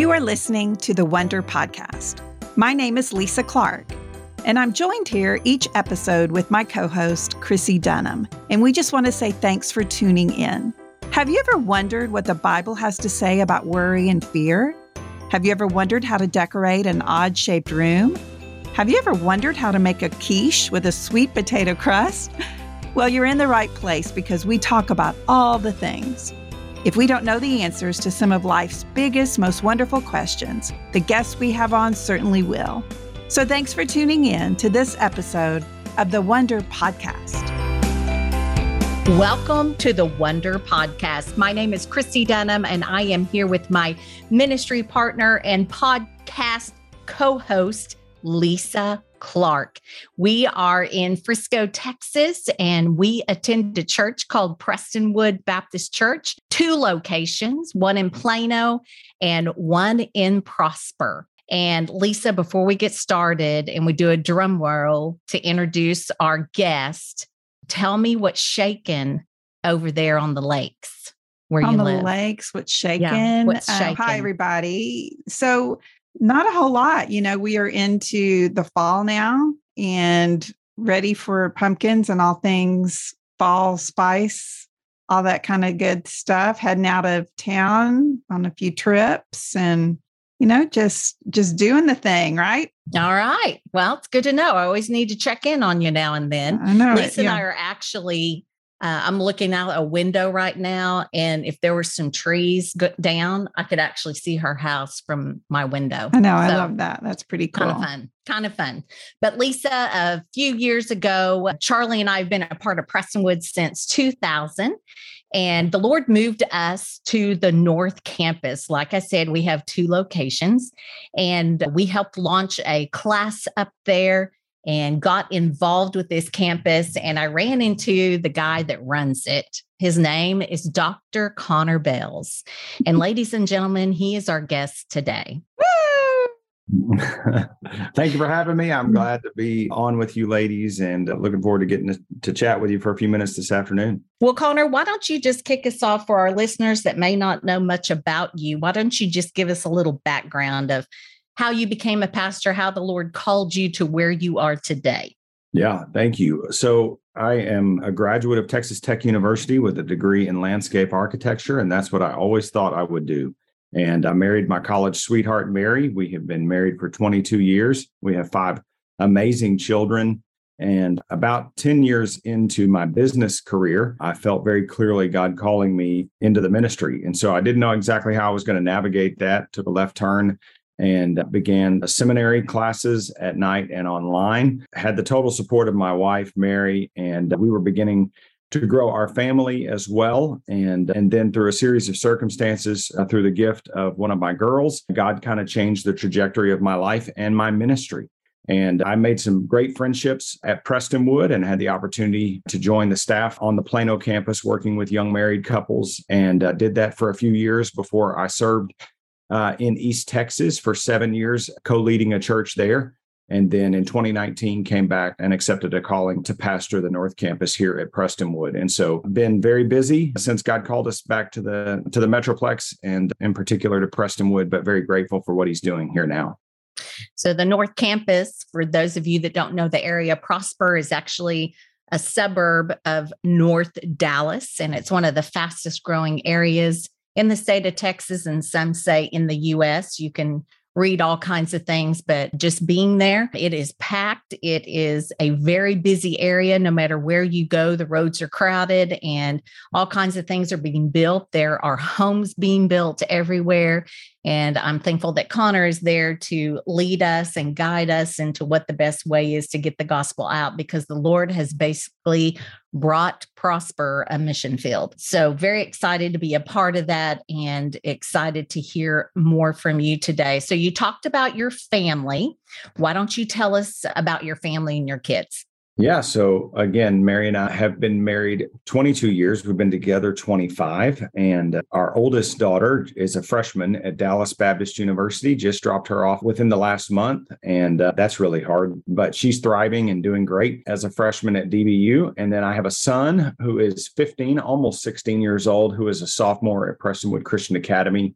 You are listening to the Wonder Podcast. My name is Lisa Clark, and I'm joined here each episode with my co host, Chrissy Dunham. And we just want to say thanks for tuning in. Have you ever wondered what the Bible has to say about worry and fear? Have you ever wondered how to decorate an odd shaped room? Have you ever wondered how to make a quiche with a sweet potato crust? Well, you're in the right place because we talk about all the things. If we don't know the answers to some of life's biggest, most wonderful questions, the guests we have on certainly will. So thanks for tuning in to this episode of the Wonder Podcast. Welcome to the Wonder Podcast. My name is Chrissy Dunham, and I am here with my ministry partner and podcast co host, Lisa Clark. We are in Frisco, Texas, and we attend a church called Prestonwood Baptist Church, two locations, one in Plano and one in Prosper. And Lisa, before we get started and we do a drum roll to introduce our guest, tell me what's shaking over there on the lakes where on you the live. lakes, what's shaking? Yeah, what's Uh, shaking? hi, everybody. So, not a whole lot. You know, we are into the fall now and ready for pumpkins and all things fall spice, all that kind of good stuff. Heading out of town on a few trips and you know just just doing the thing right All right. Well, it's good to know. I always need to check in on you now and then. i know it, Lisa and. I are actually, uh, I'm looking out a window right now. And if there were some trees down, I could actually see her house from my window. I know i love that that's pretty cool Kind of fun, kind of fun. But Lisa, a few years ago, Charlie and I have been a part of Prestonwood since 2000. And the Lord moved us to the North Campus. Like I said, we have two locations, and we helped launch a class up there and got involved with this campus. And I ran into the guy that runs it. His name is Dr. Connor Bales. And ladies and gentlemen, he is our guest today. Woo! Thank you for having me. I'm glad to be on with you ladies and uh, looking forward to getting to chat with you for a few minutes this afternoon. Well, Connor, why don't you just kick us off for our listeners that may not know much about you? Why don't you just give us a little background of how you became a pastor, how the Lord called you to where you are today? Yeah, thank you. So, I am a graduate of Texas Tech University with a degree in landscape architecture, and that's what I always thought I would do. And I married my college sweetheart, Mary. We have been married for 22 years. We have five amazing children. And about 10 years into my business career, I felt very clearly God calling me into the ministry. And so I didn't know exactly how I was going to navigate that, took a left turn and began seminary classes at night and online. Had the total support of my wife, Mary, and we were beginning to grow our family as well. And, and then through a series of circumstances, uh, through the gift of one of my girls, God kind of changed the trajectory of my life and my ministry. And I made some great friendships at Prestonwood and had the opportunity to join the staff on the Plano campus working with young married couples and uh, did that for a few years before I served uh, in East Texas for seven years, co leading a church there. And then in 2019, came back and accepted a calling to pastor the North Campus here at Prestonwood. And so been very busy since God called us back to the to the Metroplex and in particular to Prestonwood, but very grateful for what he's doing here now. So, the North Campus, for those of you that don't know the area, Prosper is actually a suburb of North Dallas, and it's one of the fastest growing areas in the state of Texas, and some say in the US. You can read all kinds of things, but just being there, it is packed. It is a very busy area. No matter where you go, the roads are crowded and all kinds of things are being built. There are homes being built everywhere. And I'm thankful that Connor is there to lead us and guide us into what the best way is to get the gospel out because the Lord has basically brought Prosper a mission field. So, very excited to be a part of that and excited to hear more from you today. So, you talked about your family. Why don't you tell us about your family and your kids? Yeah. So again, Mary and I have been married 22 years. We've been together 25. And our oldest daughter is a freshman at Dallas Baptist University, just dropped her off within the last month. And uh, that's really hard, but she's thriving and doing great as a freshman at DBU. And then I have a son who is 15, almost 16 years old, who is a sophomore at Prestonwood Christian Academy.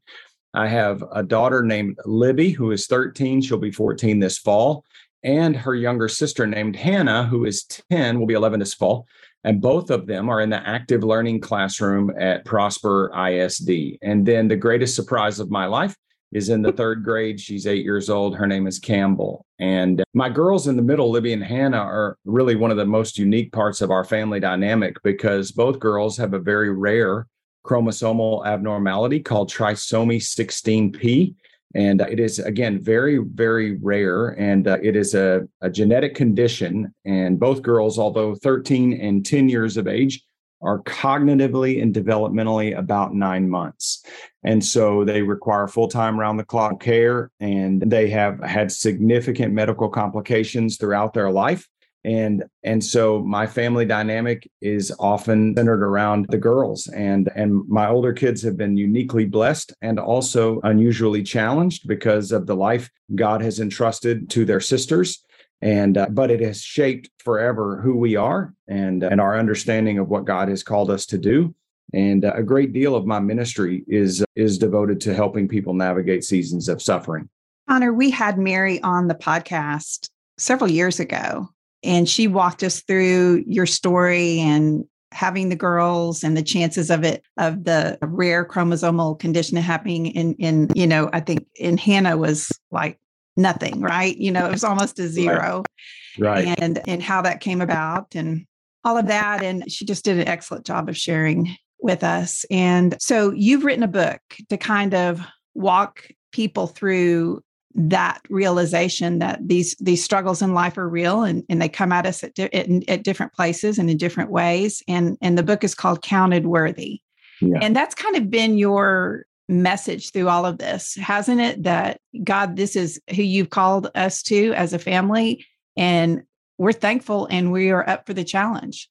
I have a daughter named Libby, who is 13. She'll be 14 this fall. And her younger sister named Hannah, who is 10, will be 11 this fall. And both of them are in the active learning classroom at Prosper ISD. And then the greatest surprise of my life is in the third grade. She's eight years old. Her name is Campbell. And uh, my girls in the middle, Libby and Hannah, are really one of the most unique parts of our family dynamic because both girls have a very rare chromosomal abnormality called trisomy 16p. And it is, again, very, very rare. And uh, it is a, a genetic condition. And both girls, although 13 and 10 years of age, are cognitively and developmentally about nine months. And so they require full time round the clock care and they have had significant medical complications throughout their life. And and so my family dynamic is often centered around the girls. And and my older kids have been uniquely blessed and also unusually challenged because of the life God has entrusted to their sisters. And uh, but it has shaped forever who we are and and our understanding of what God has called us to do. And uh, a great deal of my ministry is is devoted to helping people navigate seasons of suffering. Connor, we had Mary on the podcast several years ago and she walked us through your story and having the girls and the chances of it of the rare chromosomal condition happening in in you know I think in Hannah was like nothing, right? You know, it was almost a zero. Right. right. And and how that came about and all of that. And she just did an excellent job of sharing with us. And so you've written a book to kind of walk people through that realization that these these struggles in life are real and, and they come at us at, di- at, at different places and in different ways and and the book is called counted worthy yeah. and that's kind of been your message through all of this, hasn't it? That God, this is who you've called us to as a family. And we're thankful and we are up for the challenge.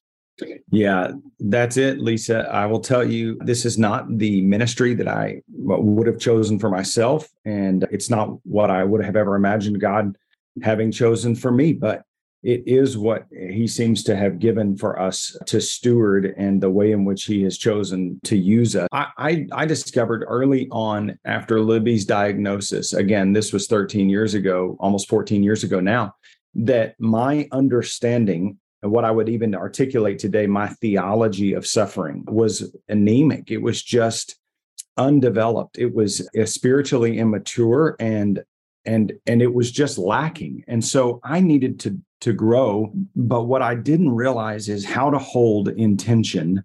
Yeah, that's it, Lisa. I will tell you, this is not the ministry that I would have chosen for myself. And it's not what I would have ever imagined God having chosen for me. But it is what he seems to have given for us to steward and the way in which he has chosen to use us. I, I, I, discovered early on after Libby's diagnosis, again, this was 13 years ago, almost 14 years ago now, that my understanding and what I would even articulate today, my theology of suffering was anemic. It was just undeveloped. It was spiritually immature and and and it was just lacking and so i needed to to grow. But what I didn't realize is how to hold intention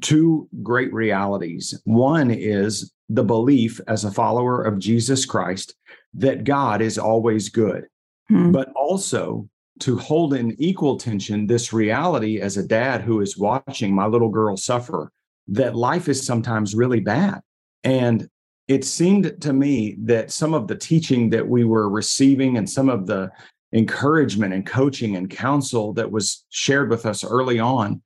two great realities. One is the belief as a follower of Jesus Christ that God is always good, hmm. but also to hold in equal tension this reality as a dad who is watching my little girl suffer that life is sometimes really bad. And it seemed to me that some of the teaching that we were receiving and some of the encouragement and coaching and counsel that was shared with us early on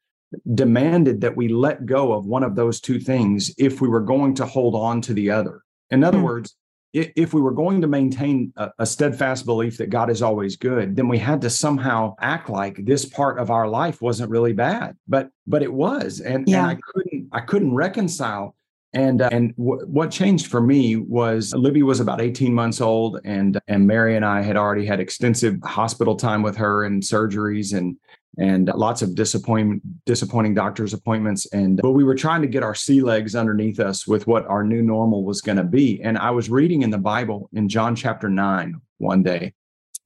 demanded that we let go of one of those two things if we were going to hold on to the other. In other mm. words, if we were going to maintain a, steadfast belief that God is always good, then we had to somehow act like this part of our life wasn't really bad, but but it was, and, yeah. and I couldn't I couldn't reconcile. And uh, and w- what changed for me was Libby was about 18 months old, and and Mary and I had already had extensive hospital time with her and surgeries and and lots of disappointment disappointing doctor's appointments. And but we were trying to get our sea legs underneath us with what our new normal was going to be. And i was reading in the bible in john chapter 9 one day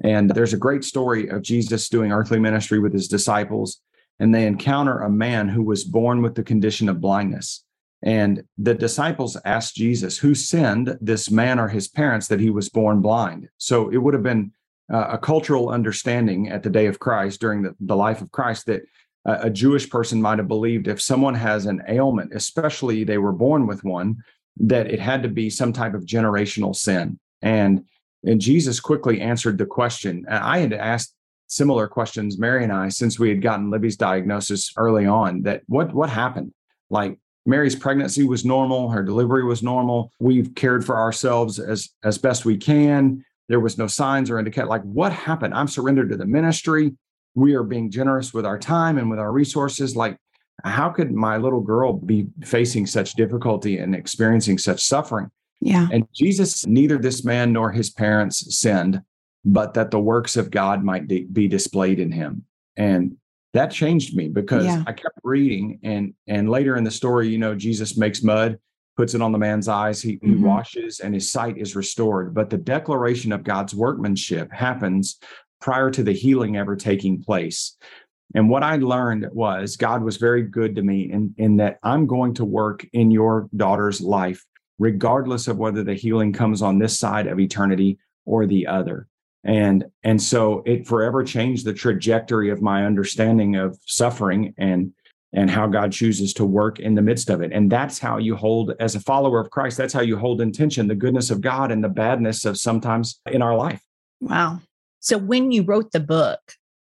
and there's a great story of jesus doing earthly ministry with his disciples and they encounter a man who was born with the condition of blindness. And the disciples asked Jesus, Who sinned, this man or his parents, that he was born blind? So it would have been uh, a cultural understanding at the day of Christ, during the, the life of Christ, that uh, a Jewish person might have believed if someone has an ailment, especially they were born with one, that it had to be some type of generational sin. And, and Jesus quickly answered the question. I had asked similar questions, Mary and I, since we had gotten Libby's diagnosis early on, that what what happened? Like Mary's pregnancy was normal, her delivery was normal. We've cared for ourselves as as best we can. There was no signs or indicate like what happened. I'm surrendered to the ministry. We are being generous with our time and with our resources. Like, how could my little girl be facing such difficulty and experiencing such suffering? Yeah. And Jesus, neither this man nor his parents sinned, but that the works of God might de- be displayed in him. And that changed me because Yeah. I kept reading and and later in the story, you know, Jesus makes mud, puts it on the man's eyes, he, he Mhm. washes and his sight is restored. But the declaration of God's workmanship happens prior to the healing ever taking place. And what I learned was God was very good to me in, in that I'm going to work in your daughter's life, regardless of whether the healing comes on this side of eternity or the other. And and so it forever changed the trajectory of my understanding of suffering and and how God chooses to work in the midst of it. And that's how you hold, as a follower of Christ, that's how you hold in tension the goodness of God and the badness of sometimes in our life. Wow. So, when you wrote the book,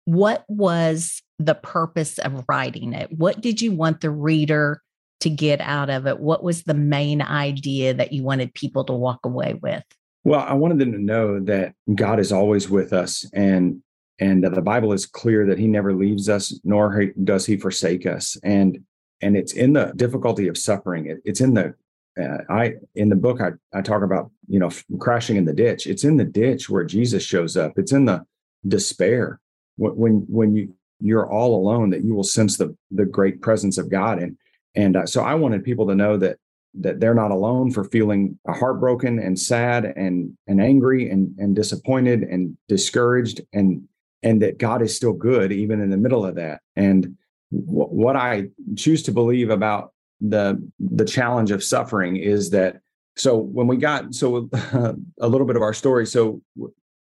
what was the purpose of writing it? What did you want the reader to get out of it? What was the main idea that you wanted people to walk away with? Well, I wanted them to know that God is always with us and and the Bible is clear that he never leaves us nor does he forsake us. And and it's in the difficulty of suffering. It, it's in the uh, I in the book I I talk about, you know, crashing in the ditch. It's in the ditch where Jesus shows up. It's in the despair when when, when you you're all alone that you will sense the the great presence of God and and uh, so I wanted people to know that that they're not alone for feeling heartbroken and sad and and angry and and disappointed and discouraged and and that God is still good even in the middle of that. And w- what I choose to believe about the the challenge of suffering is that so when we got so a little bit of our story so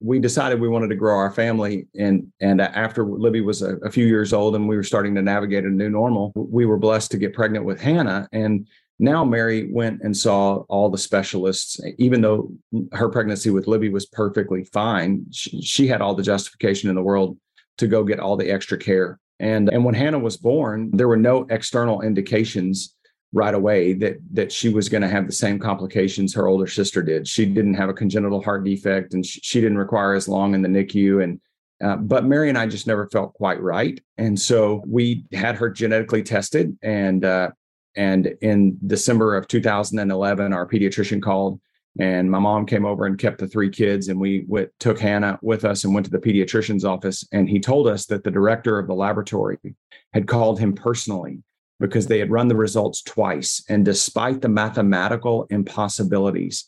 we decided we wanted to grow our family and and after Libby was a, a few years old and we were starting to navigate a new normal we were blessed to get pregnant with Hannah and now Mary went and saw all the specialists, even though her pregnancy with Libby was perfectly fine. She, she, had all the justification in the world to go get all the extra care. And, and when Hannah was born, there were no external indications right away that that she was going to have the same complications her older sister did. She didn't have a congenital heart defect, and she, she didn't require as long in the NICU. And uh, but Mary and I just never felt quite right, and so we had her genetically tested, and uh, and in December of 2011, our pediatrician called and my mom came over and kept the three kids. And we went, took Hannah with us and went to the pediatrician's office. And he told us that the director of the laboratory had called him personally because they had run the results twice. And despite the mathematical impossibilities,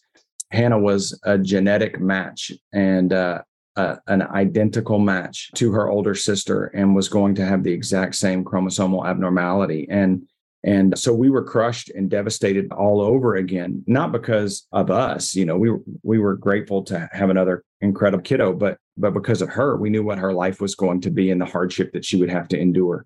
Hannah was a genetic match and uh, uh, an identical match to her older sister and was going to have the exact same chromosomal abnormality. And and so we were crushed and devastated all over again, not because of us, you know, we were, we were grateful to have another incredible kiddo, but but because of her, we knew what her life was going to be and the hardship that she would have to endure.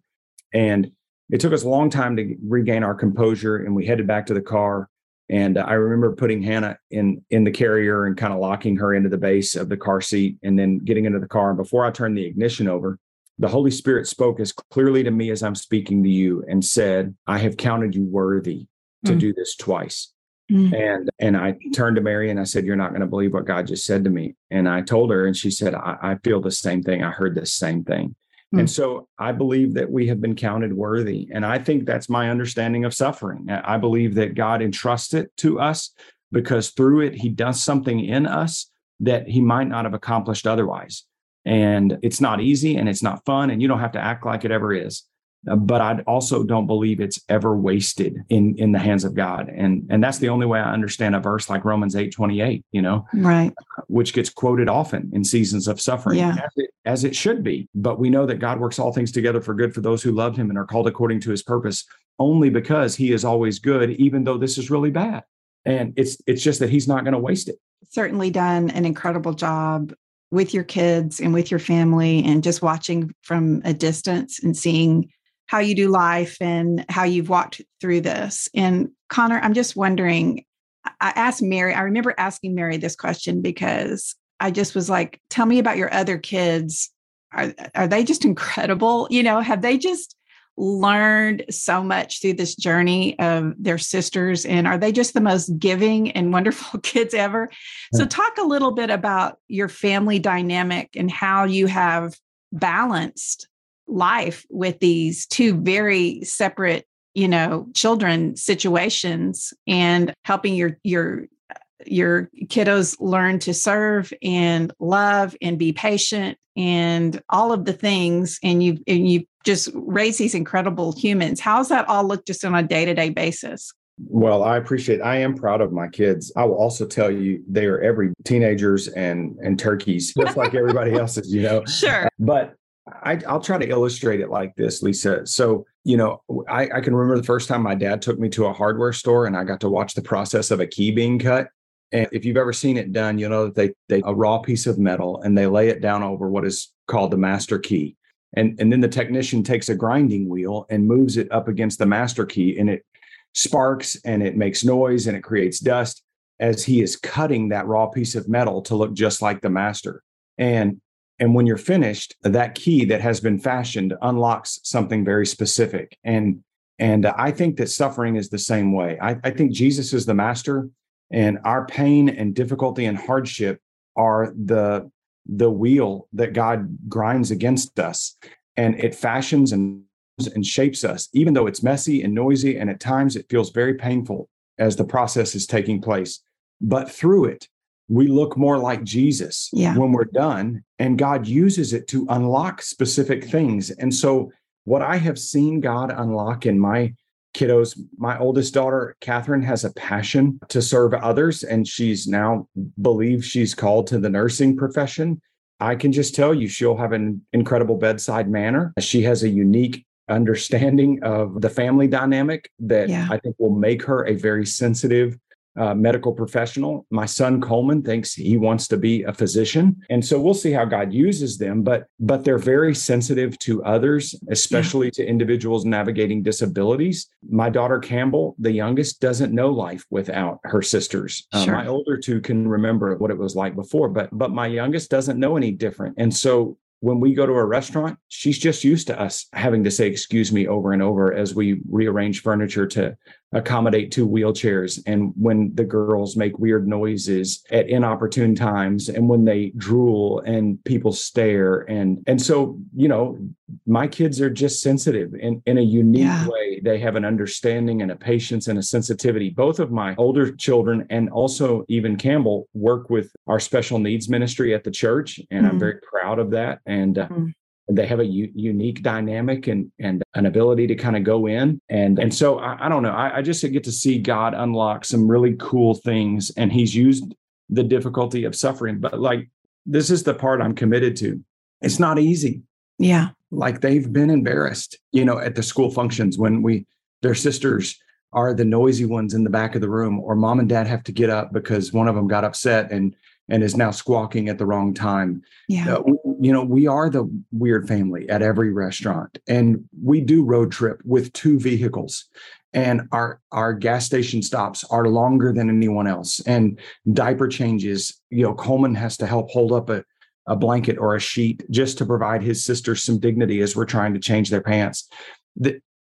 And it took us a long time to regain our composure and we headed back to the car. And I remember putting Hannah in in the carrier and kind of locking her into the base of the car seat and then getting into the car. And before I turned the ignition over, the Holy Spirit spoke as clearly to me as I'm speaking to you and said, I have counted you worthy to mm. do this twice. Mm. And and I turned to Mary and I said, You're not going to believe what God just said to me. And I told her, and she said, I, I feel the same thing. I heard the same thing. Mm. And so I believe that we have been counted worthy. And I think that's my understanding of suffering. I believe that God entrusts it to us because through it, he does something in us that he might not have accomplished otherwise and it's not easy and it's not fun and you don't have to act like it ever is. Uh, but i also don't believe it's ever wasted in in the hands of god. And and that's the only way i understand a verse like romans 8 28 you know right. which gets quoted often in seasons of suffering yeah. as, it, as it should be. But we know that god works all things together for good for those who love him and are called according to his purpose only because he is always good even though this is really bad. And it's it's just that he's not going to waste it. Certainly done an incredible job with your kids and with your family and just watching from a distance and seeing how you do life and how you've walked through this. And Connor, I'm just wondering, I asked Mary, I remember asking Mary this question because I just was like, tell me about your other kids. Are, are they just incredible? You know, have they just learned so much through this journey of their sisters and are they just the most giving and wonderful kids ever? So talk a little bit about your family dynamic and how you have balanced life with these two very separate you know children situations and helping your your your kiddos learn to serve and love and be patient and all of the things and you and you just raise these incredible humans how's that all look just on a day-to-day basis well, I appreciate. I am proud of my kids. I will also tell you they are every teenagers and and turkeys, just like everybody else's. You know. Sure. But I, will try to illustrate it like this, Lisa. So, you know, I, I, can remember the first time my dad took me to a hardware store and I got to watch the process of a key being cut. And if you've ever seen it done, you know that they they a raw piece of metal and they lay it down over what is called the master key. And, and then the technician takes a grinding wheel and moves it up against the master key and it sparks and it makes noise and it creates dust as he is cutting that raw piece of metal to look just like the master. And and when you're finished, that key that has been fashioned unlocks something very specific. And and I think that suffering is the same way. I, I think Jesus is the master, and our pain and difficulty and hardship are the the wheel that God grinds against us, and it fashions and and shapes us, even though it's messy and noisy, and at times it feels very painful as the process is taking place. But through it, we look more like Jesus yeah. when we're done, and God uses it to unlock specific things. And so, what I have seen God unlock in my kiddos, my oldest daughter, Catherine, has a passion to serve others, and she's now believes she's called to the nursing profession. I can just tell you, she'll have an incredible bedside manner. She has a unique understanding of the family dynamic that yeah. I think will make her a very sensitive uh, medical professional. My son Coleman thinks he wants to be a physician, and so we'll see how God uses them. But but they're very sensitive to others, especially yeah. to individuals navigating disabilities. My daughter Campbell, the youngest, doesn't know life without her sisters. Uh, my older two can remember what it was like before, but but my youngest doesn't know any different. And so when we go to a restaurant, she's just used to us having to say, excuse me, over and over as we rearrange furniture to accommodate two wheelchairs. And when the girls make weird noises at inopportune times and when they drool and people stare. And, and so, you know, my kids are just sensitive in, in a unique yeah. way. They have an understanding and a patience and a sensitivity. Both of my older children and also even Campbell work with our special needs ministry at the church. And mm-hmm. I'm very proud of that. And uh, mm-hmm they have a u- unique dynamic and and an ability to kind of go in. And and so I, I don't know I, I, just get to see God unlock some really cool things and He's used the difficulty of suffering. But like this is the part I'm committed to. It's not easy. Yeah. Like they've been embarrassed, you know, at the school functions when we, their sisters are the noisy ones in the back of the room, or mom and dad have to get up because one of them got upset and and is now squawking at the wrong time. Yeah. Uh, you know, we are the weird family at every restaurant and we do road trip with two vehicles and our our gas station stops are longer than anyone else and diaper changes, you know, Coleman has to help hold up a a blanket or a sheet just to provide his sister some dignity as we're trying to change their pants.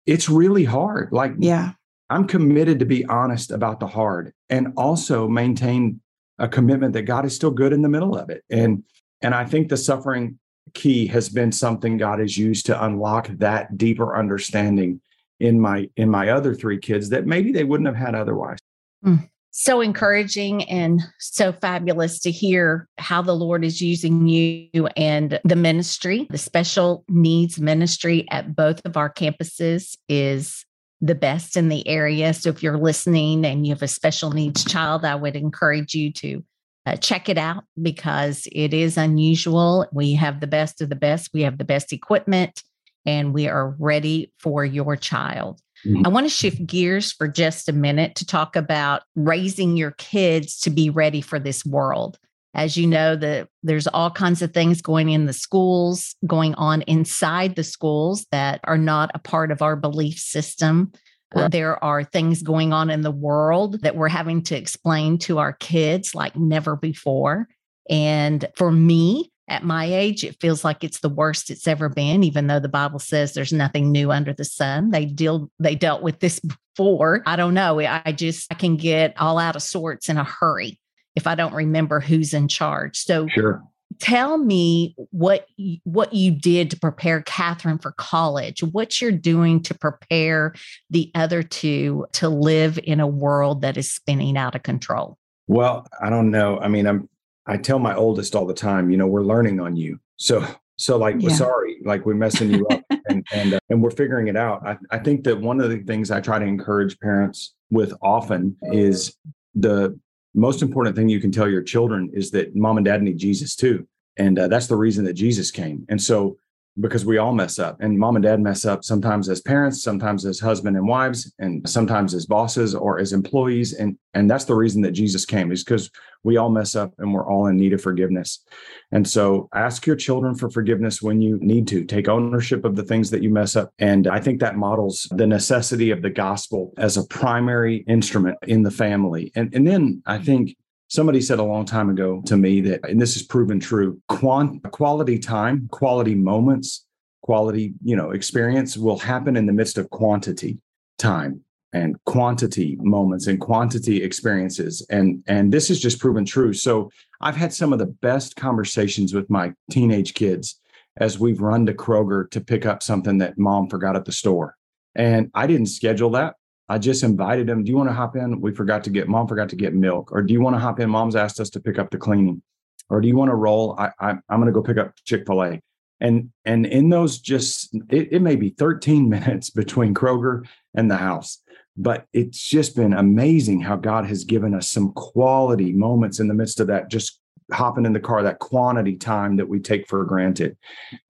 It's really hard. Like, yeah, I'm committed to be honest about the hard and also maintain a commitment that God is still good in the middle of it. And and I think the suffering key has been something God has used to unlock that deeper understanding in my in my other three kids that maybe they wouldn't have had otherwise. Mm so encouraging and so fabulous to hear how the Lord is using you and the ministry. The special needs ministry at both of our campuses is the best in the area. So if you're listening and you have a special needs child, I would encourage you to uh, check it out because it is unusual. We have the best of the best, we have the best equipment, and we are ready for your child. Mm-hmm. I want to shift gears for just a minute to talk about raising your kids to be ready for this world. As you know, the, there's all kinds of things going in the schools, going on inside the schools that are not a part of our belief system. Uh, there are things going on in the world that we're having to explain to our kids like never before. And for me, at my age, it feels like it's the worst it's ever been, even though the Bible says there's nothing new under the sun. They deal they dealt with this before. I don't know. I just I can get all out of sorts in a hurry if I don't remember who's in charge. So sure. Tell me what what you did to prepare Catherine for college. What you're doing to prepare the other two to live in a world that is spinning out of control. Well, I don't know. I mean, I'm I tell my oldest all the time, you know, we're learning on you. So so like yeah. we're sorry, like we're messing you up and and, uh, and we're figuring it out. I, I think that one of the things I try to encourage parents with often is the most important thing you can tell your children is that mom and dad need Jesus too. And uh, that's the reason that Jesus came. And so because we all mess up. And mom and dad mess up sometimes as parents sometimes as husband and wives and sometimes as bosses or as employees. And and that's the reason that jesus came is because we all mess up and we're all in need of forgiveness. And so ask your children for forgiveness when you need to. Take ownership of the things that you mess up. And i think that models the necessity of the gospel as a primary instrument in the family. And and then i think Somebody said a long time ago to me that, and this is proven true, quant- quality time, quality moments, quality, you know, experience will happen in the midst of quantity time and quantity moments and quantity experiences. And and this is just proven true. So i've had some of the best conversations with my teenage kids as we've run to kroger to pick up something that mom forgot at the store. And i didn't schedule that I just invited him. Do you want to hop in? We forgot to get mom forgot to get milk. Or do you want to hop in? Mom's asked us to pick up the cleaning. Or do you want to roll? I, I am going to go pick up Chick Fil A. And and in those just it, it may be 13 minutes between Kroger and the house, but it's just been amazing how God has given us some quality moments in the midst of that. Just hopping in the car, that quantity time that we take for granted.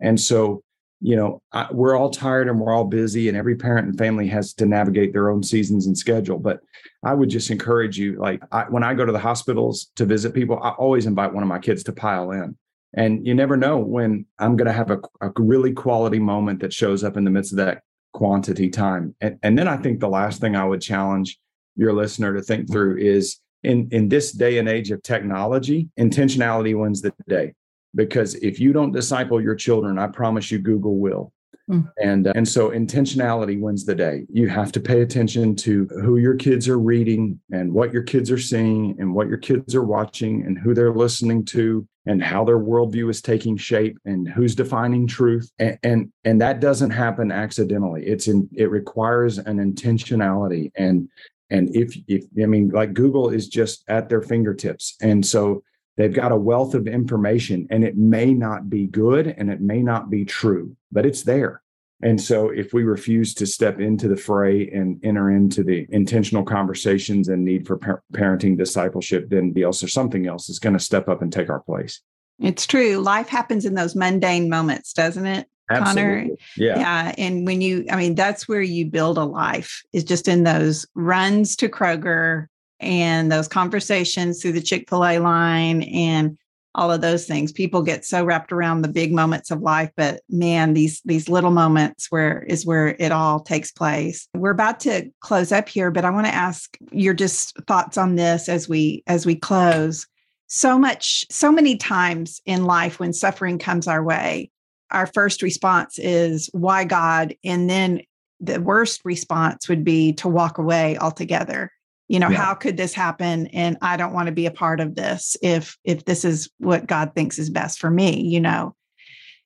And so you know I, we're all tired and we're all busy and every parent and family has to navigate their own seasons and schedule but i would just encourage you like I, when i go to the hospitals to visit people i always invite one of my kids to pile in. And you never know when i'm going to have a, a really quality moment that shows up in the midst of that quantity time. And, and then i think the last thing i would challenge your listener to think through is in in this day and age of technology intentionality wins the day because if you don't disciple your children, I promise you, Google will. Mm. And uh, and so intentionality wins the day. You have to pay attention to who your kids are reading and what your kids are seeing and what your kids are watching and who they're listening to and how their worldview is taking shape and who's defining truth. And and, and that doesn't happen accidentally. It's in it requires an intentionality and and if if I mean like Google is just at their fingertips. And so They've got a wealth of information and it may not be good and it may not be true, but it's there. And so if we refuse to step into the fray and enter into the intentional conversations and need for par- parenting discipleship, then the else or something else is going to step up and take our place. It's true. Life happens in those mundane moments, doesn't it? Absolutely. Connor. Yeah. Yeah. And when you, I mean, that's where you build a life is just in those runs to Kroger and those conversations through the Chick fil A line and all of those things. People get so wrapped around the big moments of life, but man, these these little moments where is where it all takes place. We're about to close up here, but I want to ask your just thoughts on this as we as we close. So much, so many times in life when suffering comes our way, our first response is why God, and then the worst response would be to walk away altogether you know yeah. how could this happen? And i don't want to be a part of this if if this is what god thinks is best for me you know?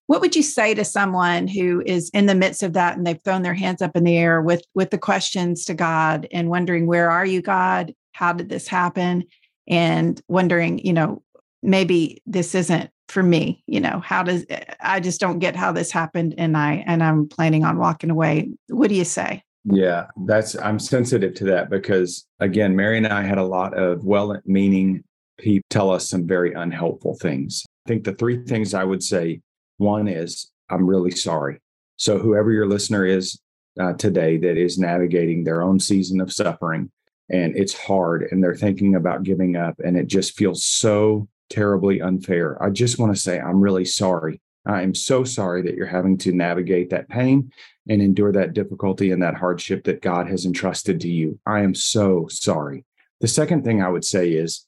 What would you say to someone who is in the midst of that and they've thrown their hands up in the air with with the questions to god and wondering where are you god? How did this happen? And wondering you know maybe this isn't for me you know? How does i just don't get how this happened and i and i'm planning on walking away. What do you say yeah, that's I'm sensitive to that because again, Mary and I had a lot of well-meaning people tell us some very unhelpful things. I think the three things I would say one is I'm really sorry. So whoever your listener is uh, today that is navigating their own season of suffering and it's hard and they're thinking about giving up and it just feels so terribly unfair. I just want to say I'm really sorry. I am so sorry that you're having to navigate that pain and endure that difficulty and that hardship that God has entrusted to you. I am so sorry. The second thing I would say is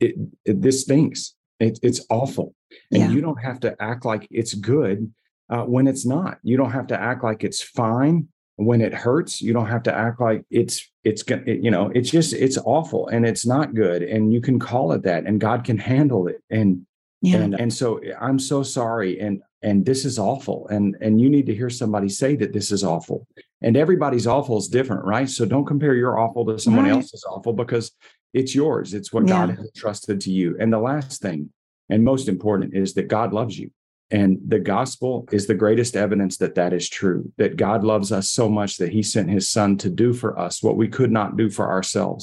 it, it, this stinks. It, it's awful. And yeah. you don't have to act like it's good uh, when it's not. You don't have to act like it's fine when it hurts. You don't have to act like it's it's it, you know it's just it's awful and it's not good. And you can call it that, and God can handle it. And yeah. and and so eh, I'm so sorry. And and this is awful and and you need to hear somebody say that this is awful And everybody's awful is different, right? So don't compare your awful to someone Right. else's awful because it's yours. It's what Yeah. God has entrusted to you. And the last thing, and most important, is that God loves you. And the gospel is the greatest evidence that that is true, that God loves us so much that he sent his son to do for us what we could not do for ourselves.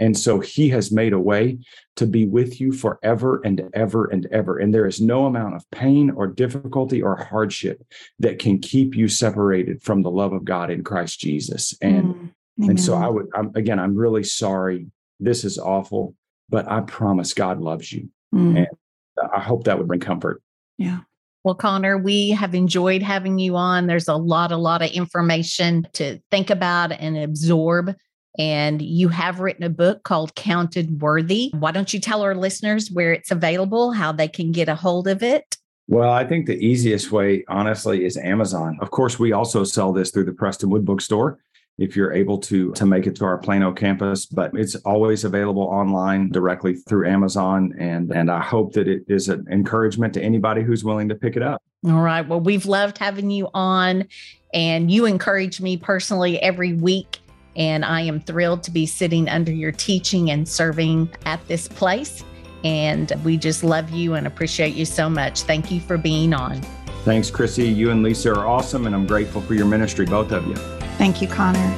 And so he has made a way to be with you forever and ever and ever. And there is no amount of pain or difficulty or hardship that can keep you separated from the love of God in Christ Jesus. And Mm. and so I would I'm, again, I'm really sorry. This is awful, but I promise God loves you. Mm. and- I hope that would bring comfort. yeah. Well, Connor, we have enjoyed having you on. There's a lot, a lot of information to think about and absorb. And you have written a book called Counted Worthy. Why don't you tell our listeners where it's available, how they can get a hold of it? Well, I think the easiest way, honestly, is Amazon. Of course, we also sell this through the Prestonwood Bookstore if you're able to to make it to our Plano campus, but it's always available online directly through Amazon. And and I hope that it is an encouragement to anybody who's willing to pick it up. All right. Well, we've loved having you on, and you encourage me personally every week. And I am thrilled to be sitting under your teaching and serving at this place. And we just love you and appreciate you so much. Thank you for being on. Thanks, Chrissy. You and Lisa are awesome, and I'm grateful for your ministry, both of you. Thank you, Connor.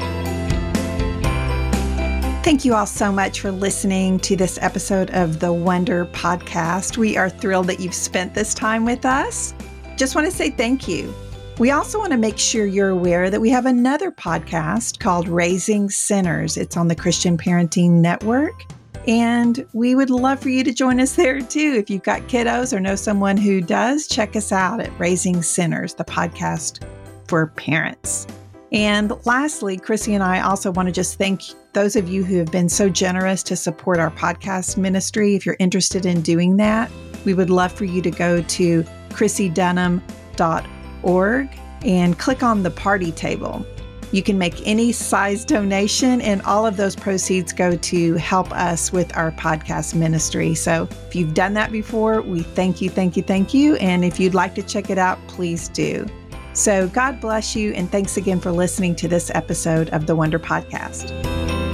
Thank you all so much for listening to this episode of the Wonder Podcast. We are thrilled that you've spent this time with us. Just want to say thank you. We also want to make sure you're aware that we have another podcast called Raising Sinners. It's on the Christian Parenting Network. And we would love for you to join us there too. If you've got kiddos or know someone who does, check us out at Raising Sinners, the podcast for parents. And lastly, Chrissy and I also want to just thank those of you who have been so generous to support our podcast ministry. If you're interested in doing that, we would love for you to go to chrissydunham.org and click on the party table. You can make any size donation, and all of those proceeds go to help us with our podcast ministry. So if you've done that before, we thank you, thank you, thank you. And if you'd like to check it out, please do. So God bless you, and thanks again for listening to this episode of the Wonder Podcast.